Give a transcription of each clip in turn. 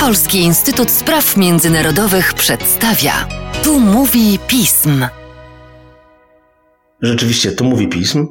Polski Instytut Spraw Międzynarodowych przedstawia. Tu mówi pism. Rzeczywiście, tu mówi pism.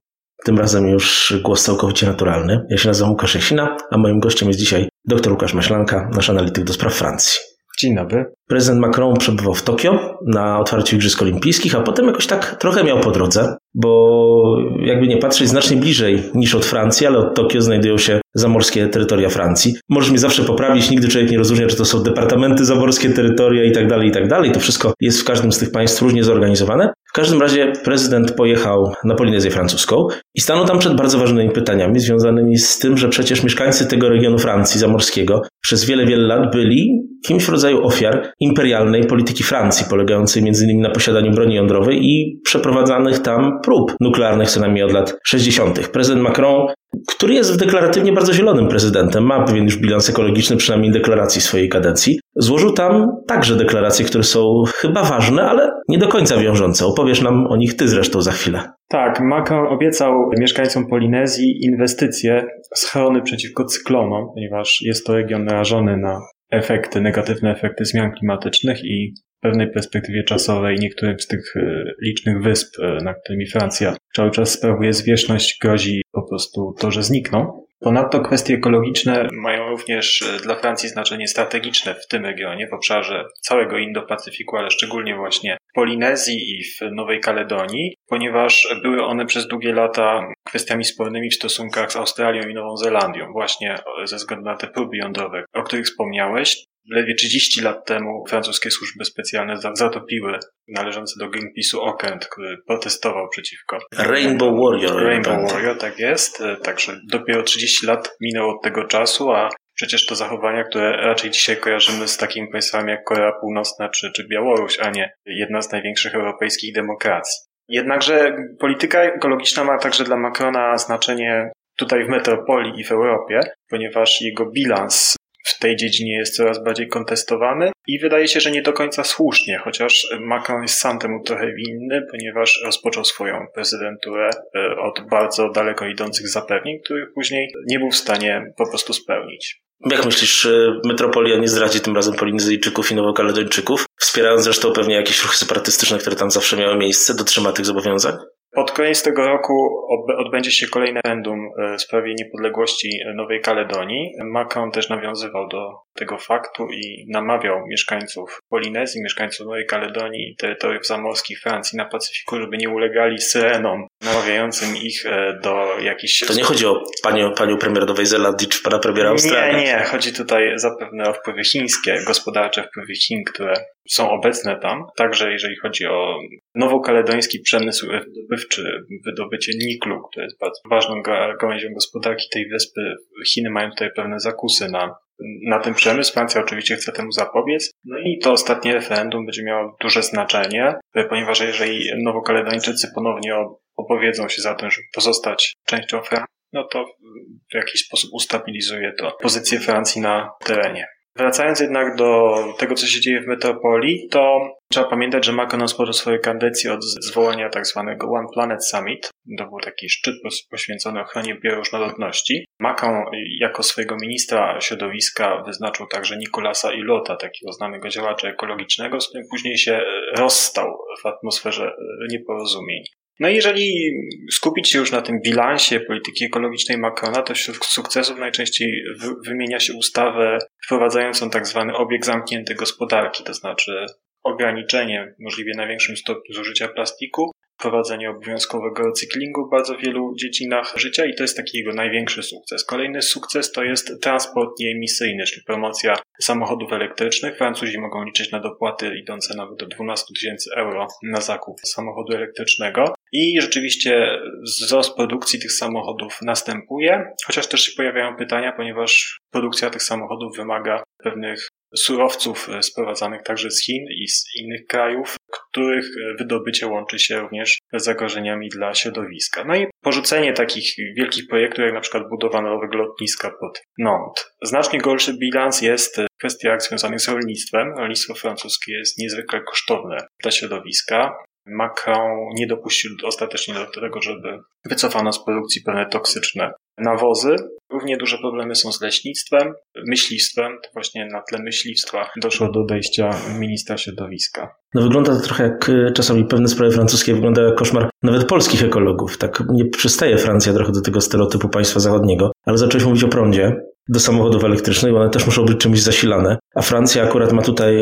Tym razem już głos całkowicie naturalny. Ja się nazywam Łukasz Jasina, a moim gościem jest dzisiaj dr Łukasz Maślanka, nasz analityk do spraw Francji. Dzień dobry. Prezydent Macron przebywał w Tokio na otwarciu Igrzysk Olimpijskich, a potem jakoś tak trochę miał po drodze, bo jakby nie patrzeć znacznie bliżej niż od Francji, ale od Tokio znajdują się zamorskie terytoria Francji. Możesz mnie zawsze poprawić, nigdy człowiek nie rozróżnia, czy to są departamenty zamorskie, terytoria i tak dalej, i tak dalej. To wszystko jest w każdym z tych państw różnie zorganizowane. W każdym razie prezydent pojechał na Polinezję francuską i stanął tam przed bardzo ważnymi pytaniami związanymi z tym, że przecież mieszkańcy tego regionu Francji zamorskiego przez wiele, wiele lat byli kimś w rodzaju ofiar imperialnej polityki Francji, polegającej m.in. na posiadaniu broni jądrowej i przeprowadzanych tam prób nuklearnych co najmniej od lat 60. Prezydent Macron który jest deklaratywnie bardzo zielonym prezydentem, ma pewien już bilans ekologiczny, przynajmniej deklaracji swojej kadencji. Złożył tam także deklaracje, które są chyba ważne, ale nie do końca wiążące. Opowiesz nam o nich ty zresztą za chwilę. Tak, Macron obiecał mieszkańcom Polinezji inwestycje, schrony przeciwko cyklonom, ponieważ jest to region narażony na efekty, negatywne efekty zmian klimatycznych i w pewnej perspektywie czasowej niektórym z tych e, licznych wysp, e, na którymi Francja cały czas sprawuje zwierzchność, grozi prostu to, że znikną. Ponadto kwestie ekologiczne mają również e, dla Francji znaczenie strategiczne w tym regionie, w obszarze całego Indo-Pacyfiku, ale szczególnie właśnie w Polinezji i w Nowej Kaledonii, ponieważ były one przez długie lata kwestiami spornymi w stosunkach z Australią i Nową Zelandią, właśnie ze względu na te próby jądrowe, o których wspomniałeś. Ledwie 30 lat temu francuskie służby specjalne zatopiły należący do Greenpeace'u okręt, który protestował przeciwko Rainbow Warrior. Rainbow Warrior, tak jest. Także dopiero 30 lat minęło od tego czasu, a przecież to zachowania, które raczej dzisiaj kojarzymy z takimi państwami jak Korea Północna czy, czy Białoruś, a nie jedna z największych europejskich demokracji. Jednakże polityka ekologiczna ma także dla Macrona znaczenie tutaj w metropolii i w Europie, ponieważ jego bilans w tej dziedzinie jest coraz bardziej kontestowany i wydaje się, że nie do końca słusznie, chociaż Macron jest sam temu trochę winny, ponieważ rozpoczął swoją prezydenturę e, od bardzo daleko idących zapewnień, których później nie był w stanie po prostu spełnić. Jak myślisz, metropolia nie zdradzi tym razem Polinezyjczyków i Nowokaledończyków, wspierając zresztą pewnie jakieś ruchy separatystyczne, które tam zawsze miały miejsce, dotrzyma tych zobowiązań? Pod koniec tego roku odbędzie się kolejne referendum e, w sprawie niepodległości Nowej Kaledonii. Macron też nawiązywał do tego faktu i namawiał mieszkańców Polinezji, mieszkańców Nowej Kaledonii i terytoriów zamorskich Francji na Pacyfiku, żeby nie ulegali syrenom namawiającym ich e, do jakichś... To nie chodzi o panią, panią premier Nowej Zelandii czy pana premiera Australii? Nie, nie. Chodzi tutaj zapewne o wpływy chińskie, gospodarcze wpływy Chin, które są obecne tam. Także jeżeli chodzi o nowokaledoński przemysł wydobywczy, wydobycie niklu, które jest bardzo ważną gałęzią gospodarki tej wyspy. Chiny mają tutaj pewne zakusy na na ten przemysł. Francja oczywiście chce temu zapobiec. No i to ostatnie referendum będzie miało duże znaczenie, ponieważ jeżeli Nowokaledończycy ponownie opowiedzą się za tym, żeby pozostać częścią Francji, no to w jakiś sposób ustabilizuje to pozycję Francji na terenie. Wracając jednak do tego, co się dzieje w metropolii, to trzeba pamiętać, że Macron rozpoczął swoje kadencje od zwołania tak zwanego One Planet Summit. To był taki szczyt poświęcony ochronie bioróżnorodności. Macron jako swojego ministra środowiska wyznaczył także Nicolasa Ilota, takiego znanego działacza ekologicznego, z którym później się rozstał w atmosferze nieporozumień. No i jeżeli skupić się już na tym bilansie polityki ekologicznej Macrona, to wśród sukcesów najczęściej wymienia się ustawę wprowadzającą tak zwany obieg zamknięty gospodarki, to znaczy ograniczenie możliwie największym stopniu zużycia plastiku, wprowadzenie obowiązkowego recyklingu w bardzo wielu dziedzinach życia i to jest taki jego największy sukces. Kolejny sukces to jest transport nieemisyjny, czyli promocja samochodów elektrycznych. Francuzi mogą liczyć na dopłaty idące nawet do 12 tysięcy euro na zakup samochodu elektrycznego. I rzeczywiście wzrost produkcji tych samochodów następuje, chociaż też się pojawiają pytania, ponieważ produkcja tych samochodów wymaga pewnych surowców e, sprowadzanych także z Chin i z innych krajów, których e, wydobycie łączy się również z zagrożeniami dla środowiska. No i porzucenie takich wielkich projektów, jak na przykład budowa nowego lotniska pod Nantes. Znacznie gorszy bilans jest w kwestiach związanych z rolnictwem. Rolnictwo francuskie jest niezwykle kosztowne dla środowiska. Macron nie dopuścił ostatecznie do tego, żeby wycofano z produkcji pewne toksyczne nawozy. Równie duże problemy są z leśnictwem, myślistwem. To właśnie na tle myślistwa doszło do odejścia ministra środowiska. No wygląda to trochę jak y, czasami pewne sprawy francuskie wygląda jak koszmar nawet polskich ekologów. Tak nie przystaje Francja trochę do tego stereotypu państwa zachodniego, ale zacząłeś mówić o prądzie do samochodów elektrycznych, one też muszą być czymś zasilane. A Francja akurat ma tutaj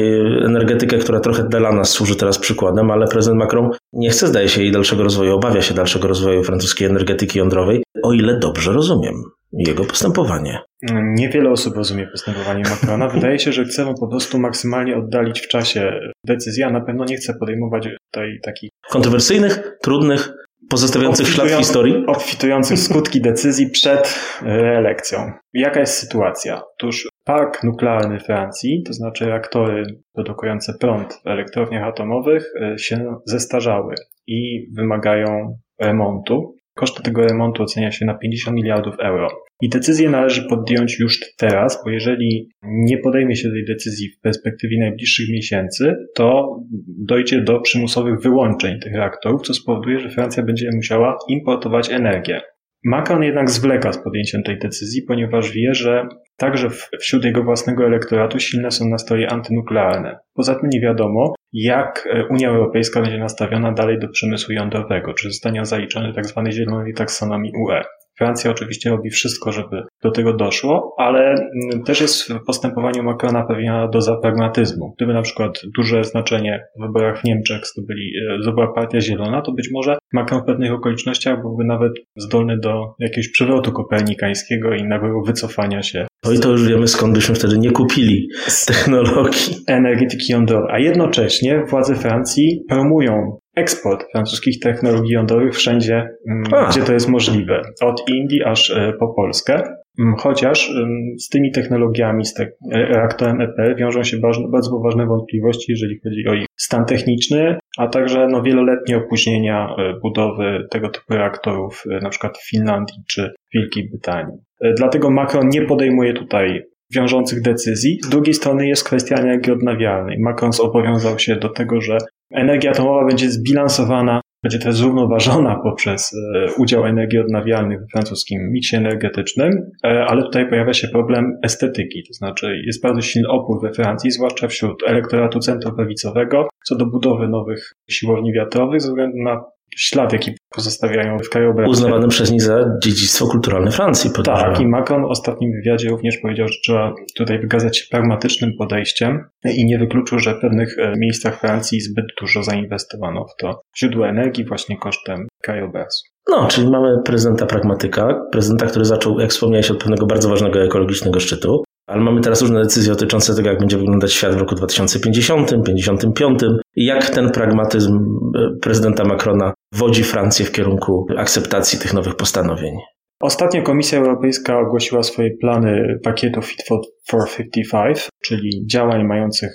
energetykę, która trochę dla nas służy teraz przykładem, ale prezydent Macron nie chce, zdaje się, jej dalszego rozwoju, obawia się dalszego rozwoju francuskiej energetyki jądrowej, o ile dobrze rozumiem jego postępowanie. Niewiele osób rozumie postępowanie Macrona. Wydaje się, że chce mu po prostu maksymalnie oddalić w czasie decyzję, a na pewno nie chce podejmować tutaj takich kontrowersyjnych, trudnych, pozostawiających ślad w historii? Obfitujących skutki decyzji przed reelekcją. Jaka jest sytuacja? Otóż park nuklearny Francji, to znaczy reaktory produkujące prąd w elektrowniach atomowych, e, się zestarzały i wymagają remontu. Koszty tego remontu ocenia się na 50 miliardów euro. I decyzję należy podjąć już teraz, bo jeżeli nie podejmie się tej decyzji w perspektywie najbliższych miesięcy, to dojdzie do przymusowych wyłączeń tych reaktorów, co spowoduje, że Francja będzie musiała importować energię. Macron jednak zwleka z podjęciem tej decyzji, ponieważ wie, że także wśród jego własnego elektoratu silne są nastroje antynuklearne. Poza tym nie wiadomo, jak e, Unia Europejska będzie nastawiona dalej do przemysłu jądrowego, czy zostanie zaliczony tzw. Tak zielonej taksonomii UE. Francja oczywiście robi wszystko, żeby do tego doszło, ale mm, też jest w postępowaniu Macrona pewna doza pragmatyzmu. Gdyby na przykład duże znaczenie w wyborach w Niemczech zdobyli, e, zdobyła Partia Zielona, to być może Macron w pewnych okolicznościach byłby nawet zdolny do jakiegoś przewrotu kopernikańskiego i nagłego wycofania się. No i to już wiemy skąd byśmy wtedy nie kupili technologii. Energetyki jądrowej. A jednocześnie władze Francji promują eksport francuskich technologii jądrowych wszędzie, mm, A. gdzie to jest możliwe. Od Indii aż e, po Polskę. Mm, chociaż z tymi technologiami, z te, reaktorem EP wiążą się bardzo poważne wątpliwości, jeżeli chodzi o ich stan techniczny, a także no, wieloletnie opóźnienia e, budowy tego typu reaktorów, e, na przykład w Finlandii czy Wielkiej Brytanii. Dlatego Macron nie podejmuje tutaj wiążących decyzji. Z drugiej strony jest kwestia energii odnawialnej. Macron zobowiązał się do tego, że energia atomowa będzie zbilansowana, będzie też zrównoważona poprzez e, udział energii odnawialnych w francuskim miksie energetycznym, e, ale tutaj pojawia się problem estetyki, to znaczy jest bardzo silny opór we Francji, zwłaszcza wśród elektoratu centroprawicowego, co do budowy nowych siłowni wiatrowych ze względu na ślad, jaki pozostawiają w krajobrazie. Uznawany przez nich za dziedzictwo kulturalne Francji. Podejrzewam. Tak, i Macron w ostatnim wywiadzie również powiedział, że trzeba tutaj wykazać się pragmatycznym podejściem i nie wykluczył, że w pewnych e, miejscach Francji zbyt dużo zainwestowano w to źródło energii właśnie kosztem krajobrazu. No, czyli mamy prezydenta pragmatyka, prezydenta, który zaczął, jak wspomniałeś, od pewnego bardzo ważnego ekologicznego szczytu, ale mamy teraz różne decyzje dotyczące tego, jak będzie wyglądać świat w roku 2050, 55 i jak ten pragmatyzm e, prezydenta Macrona wodzi Francję w kierunku akceptacji tych nowych postanowień. Ostatnio Komisja Europejska ogłosiła swoje plany pakietu Fit for 55, czyli działań mających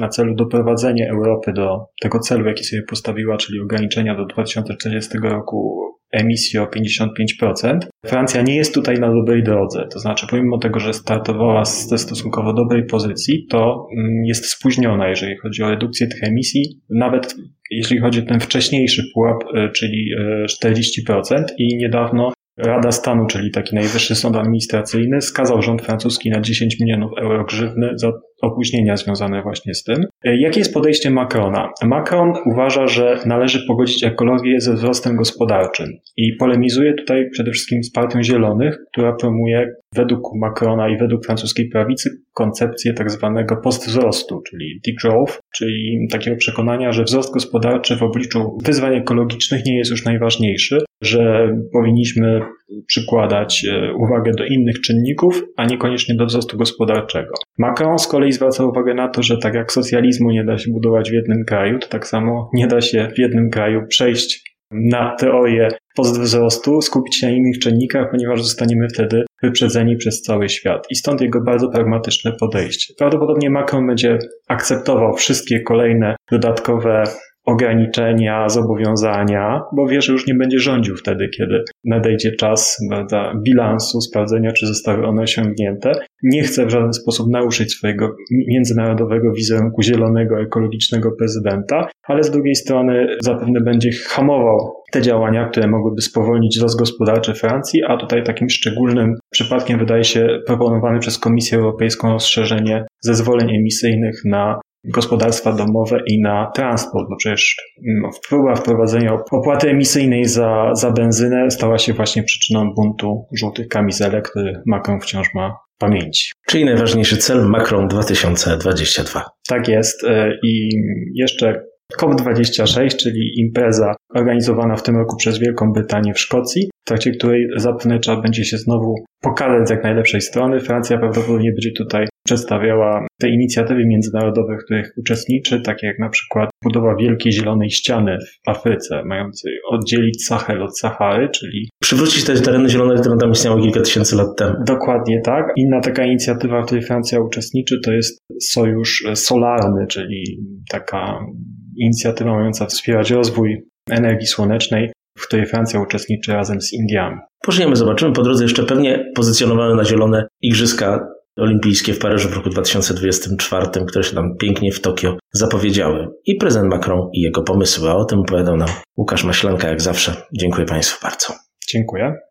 na celu doprowadzenie Europy do tego celu, jaki sobie postawiła, czyli ograniczenia do 2040 roku emisji o 55%. Francja nie jest tutaj na dobrej drodze, to znaczy pomimo tego, że startowała ze stosunkowo dobrej pozycji, to mm, jest spóźniona, jeżeli chodzi o redukcję tych emisji, nawet jeśli chodzi o ten wcześniejszy pułap, e, czyli 40% e, i niedawno Rada Stanu, czyli taki najwyższy sąd administracyjny, skazał rząd francuski na 10 milionów euro grzywny za opóźnienia związane właśnie z tym. E, jakie jest podejście Macrona? Macron uważa, że należy pogodzić ekologię ze wzrostem gospodarczym i polemizuje tutaj przede wszystkim z Partią Zielonych, która promuje według Macrona i według francuskiej prawicy koncepcję tak zwanego postwzrostu, czyli degrowth, czyli takiego przekonania, że wzrost gospodarczy w obliczu wyzwań ekologicznych nie jest już najważniejszy, że powinniśmy przykładać e, uwagę do innych czynników, a niekoniecznie do wzrostu gospodarczego. Macron z kolei zwraca uwagę na to, że tak jak socjalizmu nie da się budować w jednym kraju, to tak samo nie da się w jednym kraju przejść na teorię postwzrostu, skupić się na innych czynnikach, ponieważ zostaniemy wtedy wyprzedzeni przez cały świat. I stąd jego bardzo pragmatyczne podejście. Prawdopodobnie Macron będzie akceptował wszystkie kolejne dodatkowe ograniczenia, zobowiązania, bo wie, że już nie będzie rządził wtedy, kiedy nadejdzie czas prawda, bilansu, sprawdzenia, czy zostały one osiągnięte. Nie chce w żaden sposób naruszyć swojego międzynarodowego wizerunku zielonego, ekologicznego prezydenta, ale z drugiej strony zapewne będzie hamował te działania, które mogłyby spowolnić wzrost gospodarczy Francji, a tutaj takim szczególnym przypadkiem wydaje się proponowane przez Komisję Europejską rozszerzenie zezwoleń emisyjnych na gospodarstwa domowe i na transport, bo przecież mm, próba wprowadzenia opłaty emisyjnej za, za benzynę stała się właśnie przyczyną buntu żółtych kamizelek, który Macron wciąż ma w pamięci. Czyli najważniejszy cel Macron 2022. Tak jest e, i jeszcze COP26, czyli impreza organizowana w tym roku przez Wielką Brytanię w Szkocji, w trakcie której zapewne trzeba będzie się znowu pokazać z jak najlepszej strony. Francja prawdopodobnie będzie tutaj przedstawiała te inicjatywy międzynarodowe, w których uczestniczy, takie jak na przykład budowa wielkiej zielonej ściany w Afryce, mającej oddzielić Sahel od Sahary, czyli... Przywrócić te tereny zielone, które tam istniały kilka tysięcy lat temu. Dokładnie tak. Inna taka inicjatywa, w której Francja uczestniczy, to jest sojusz solarny, czyli taka inicjatywa mająca wspierać rozwój energii słonecznej, w której Francja uczestniczy razem z Indiami. Pożyjemy, zobaczymy. Po drodze jeszcze pewnie pozycjonowane na zielone Igrzyska Olimpijskie w Paryżu w roku 2024, które się tam pięknie w Tokio zapowiedziały. I prezydent Macron i jego pomysły. A o tym opowiadał nam Łukasz Maślanka, jak zawsze. Dziękuję Państwu bardzo. Dziękuję.